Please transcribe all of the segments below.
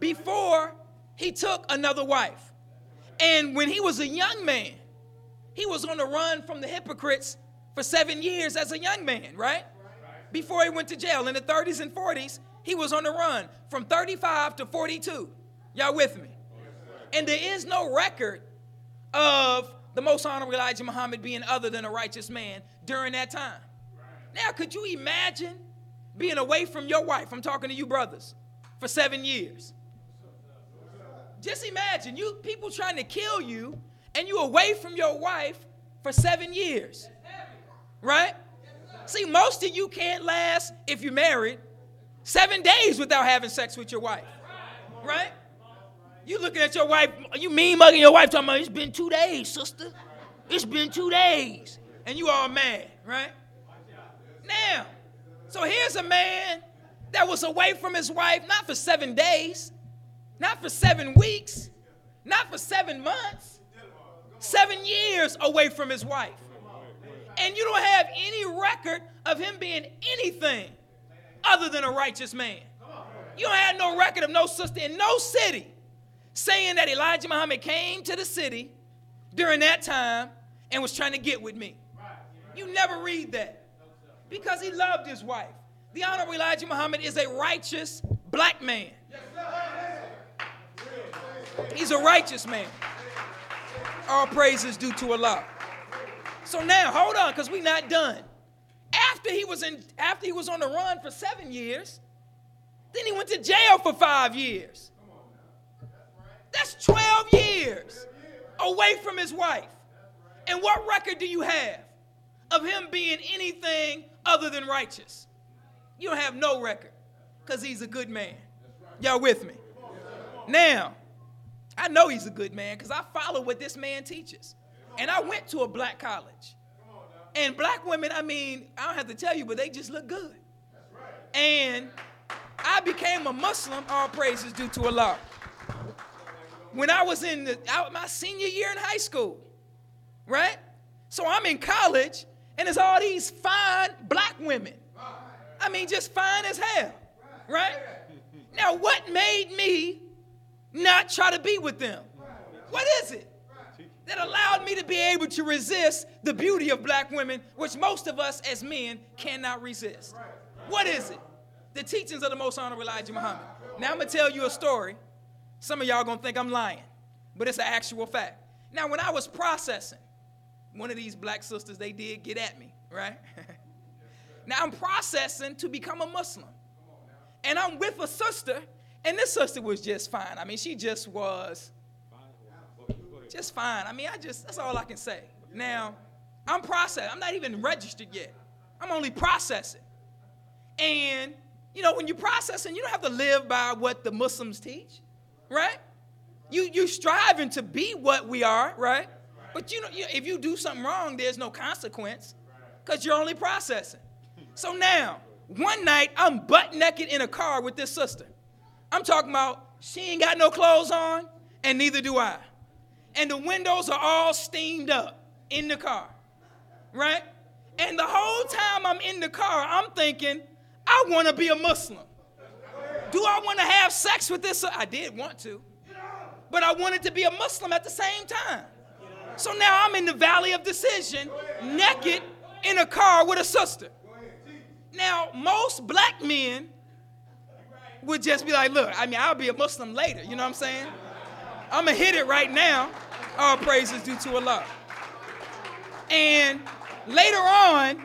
before he took another wife. And when he was a young man, he was on the run from the hypocrites for seven years as a young man, right? Before he went to jail in the 30s and 40s, he was on the run from 35 to 42. Y'all with me? And there is no record of the most honorable Elijah Muhammad being other than a righteous man during that time. Now, could you imagine being away from your wife? I'm talking to you brothers for seven years. Just imagine you people trying to kill you and you away from your wife for seven years. Right? See, most of you can't last if you're married seven days without having sex with your wife. Right? You looking at your wife, you mean mugging your wife talking about it's been two days, sister. It's been two days. And you all mad, right? Now, so here's a man that was away from his wife not for seven days, not for seven weeks, not for seven months, seven years away from his wife. And you don't have any record of him being anything other than a righteous man. You don't have no record of no sister in no city saying that Elijah Muhammad came to the city during that time and was trying to get with me. You never read that because he loved his wife. The Honorable Elijah Muhammad is a righteous black man. He's a righteous man. All praises due to Allah. So now, hold on, because we're not done. After he was in, after he was on the run for seven years, then he went to jail for five years. That's 12 years away from his wife. And what record do you have of him being anything other than righteous? You don't have no record because he's a good man. Y'all with me? Now, I know he's a good man because I follow what this man teaches. And I went to a black college. And black women, I mean, I don't have to tell you, but they just look good. And I became a Muslim, all praises due to Allah. When I was in the, my senior year in high school, right? So I'm in college, and there's all these fine black women. I mean, just fine as hell, right? Now, what made me not try to be with them? What is it that allowed me to be able to resist the beauty of black women, which most of us as men cannot resist? What is it? The teachings of the most honorable Elijah Muhammad. Now, I'm to tell you a story. Some of y'all to think I'm lying, but it's an actual fact. Now, when I was processing, one of these black sisters, they did get at me, right? now I'm processing to become a Muslim. And I'm with a sister, and this sister was just fine. I mean, she just was just fine. I mean, I just, that's all I can say. Now, I'm processing. I'm not even registered yet. I'm only processing. And, you know, when you're processing, you don't have to live by what the Muslims teach, right? You, you're striving to be what we are, right? But you know, if you do something wrong, there's no consequence because you're only processing. So now, one night, I'm butt naked in a car with this sister. I'm talking about she ain't got no clothes on, and neither do I. And the windows are all steamed up in the car, right? And the whole time I'm in the car, I'm thinking, I want to be a Muslim. Do I want to have sex with this? I did want to, but I wanted to be a Muslim at the same time. So now I'm in the valley of decision, naked in a car with a sister. Now, most black men would just be like, look, I mean, I'll be a Muslim later. You know what I'm saying? I'm going to hit it right now. All praises due to Allah. And later on,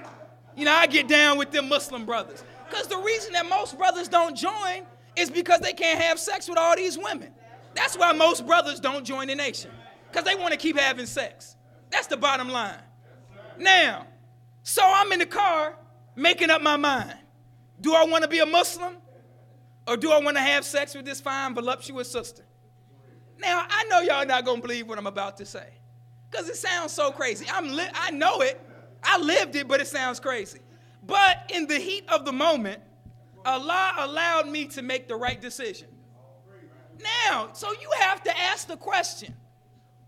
you know, I get down with them Muslim brothers. Because the reason that most brothers don't join is because they can't have sex with all these women. That's why most brothers don't join the nation because they want to keep having sex. That's the bottom line. Now, so I'm in the car making up my mind. Do I want to be a Muslim or do I want to have sex with this fine, voluptuous sister? Now, I know y'all not going to believe what I'm about to say because it sounds so crazy. I'm li- I know it. I lived it, but it sounds crazy. But in the heat of the moment, Allah allowed me to make the right decision. Now, so you have to ask the question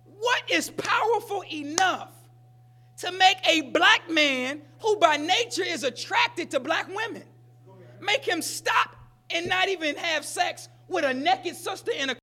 what is powerful enough to make a black man who by nature is attracted to black women make him stop and not even have sex with a naked sister in a